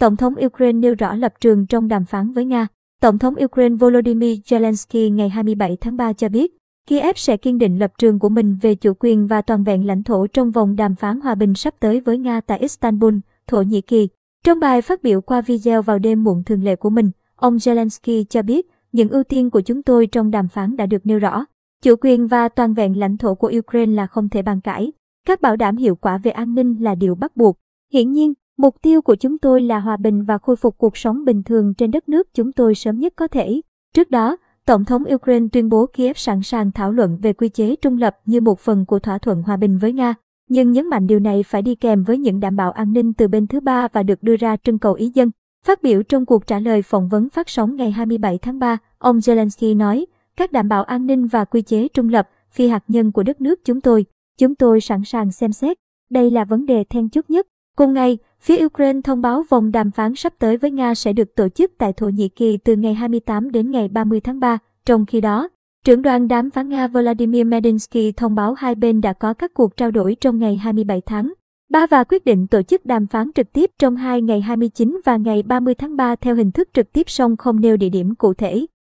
Tổng thống Ukraine nêu rõ lập trường trong đàm phán với Nga. Tổng thống Ukraine Volodymyr Zelensky ngày 27 tháng 3 cho biết, Kiev sẽ kiên định lập trường của mình về chủ quyền và toàn vẹn lãnh thổ trong vòng đàm phán hòa bình sắp tới với Nga tại Istanbul, Thổ Nhĩ Kỳ. Trong bài phát biểu qua video vào đêm muộn thường lệ của mình, ông Zelensky cho biết những ưu tiên của chúng tôi trong đàm phán đã được nêu rõ. Chủ quyền và toàn vẹn lãnh thổ của Ukraine là không thể bàn cãi. Các bảo đảm hiệu quả về an ninh là điều bắt buộc. Hiển nhiên, mục tiêu của chúng tôi là hòa bình và khôi phục cuộc sống bình thường trên đất nước chúng tôi sớm nhất có thể. Trước đó, Tổng thống Ukraine tuyên bố Kiev sẵn sàng thảo luận về quy chế trung lập như một phần của thỏa thuận hòa bình với Nga, nhưng nhấn mạnh điều này phải đi kèm với những đảm bảo an ninh từ bên thứ ba và được đưa ra trưng cầu ý dân. Phát biểu trong cuộc trả lời phỏng vấn phát sóng ngày 27 tháng 3, ông Zelensky nói, các đảm bảo an ninh và quy chế trung lập, phi hạt nhân của đất nước chúng tôi, chúng tôi sẵn sàng xem xét. Đây là vấn đề then chốt nhất. Cùng ngày, phía Ukraine thông báo vòng đàm phán sắp tới với Nga sẽ được tổ chức tại Thổ Nhĩ Kỳ từ ngày 28 đến ngày 30 tháng 3. Trong khi đó, trưởng đoàn đàm phán Nga Vladimir Medinsky thông báo hai bên đã có các cuộc trao đổi trong ngày 27 tháng Ba và quyết định tổ chức đàm phán trực tiếp trong hai ngày 29 và ngày 30 tháng 3 theo hình thức trực tiếp song không nêu địa điểm cụ thể.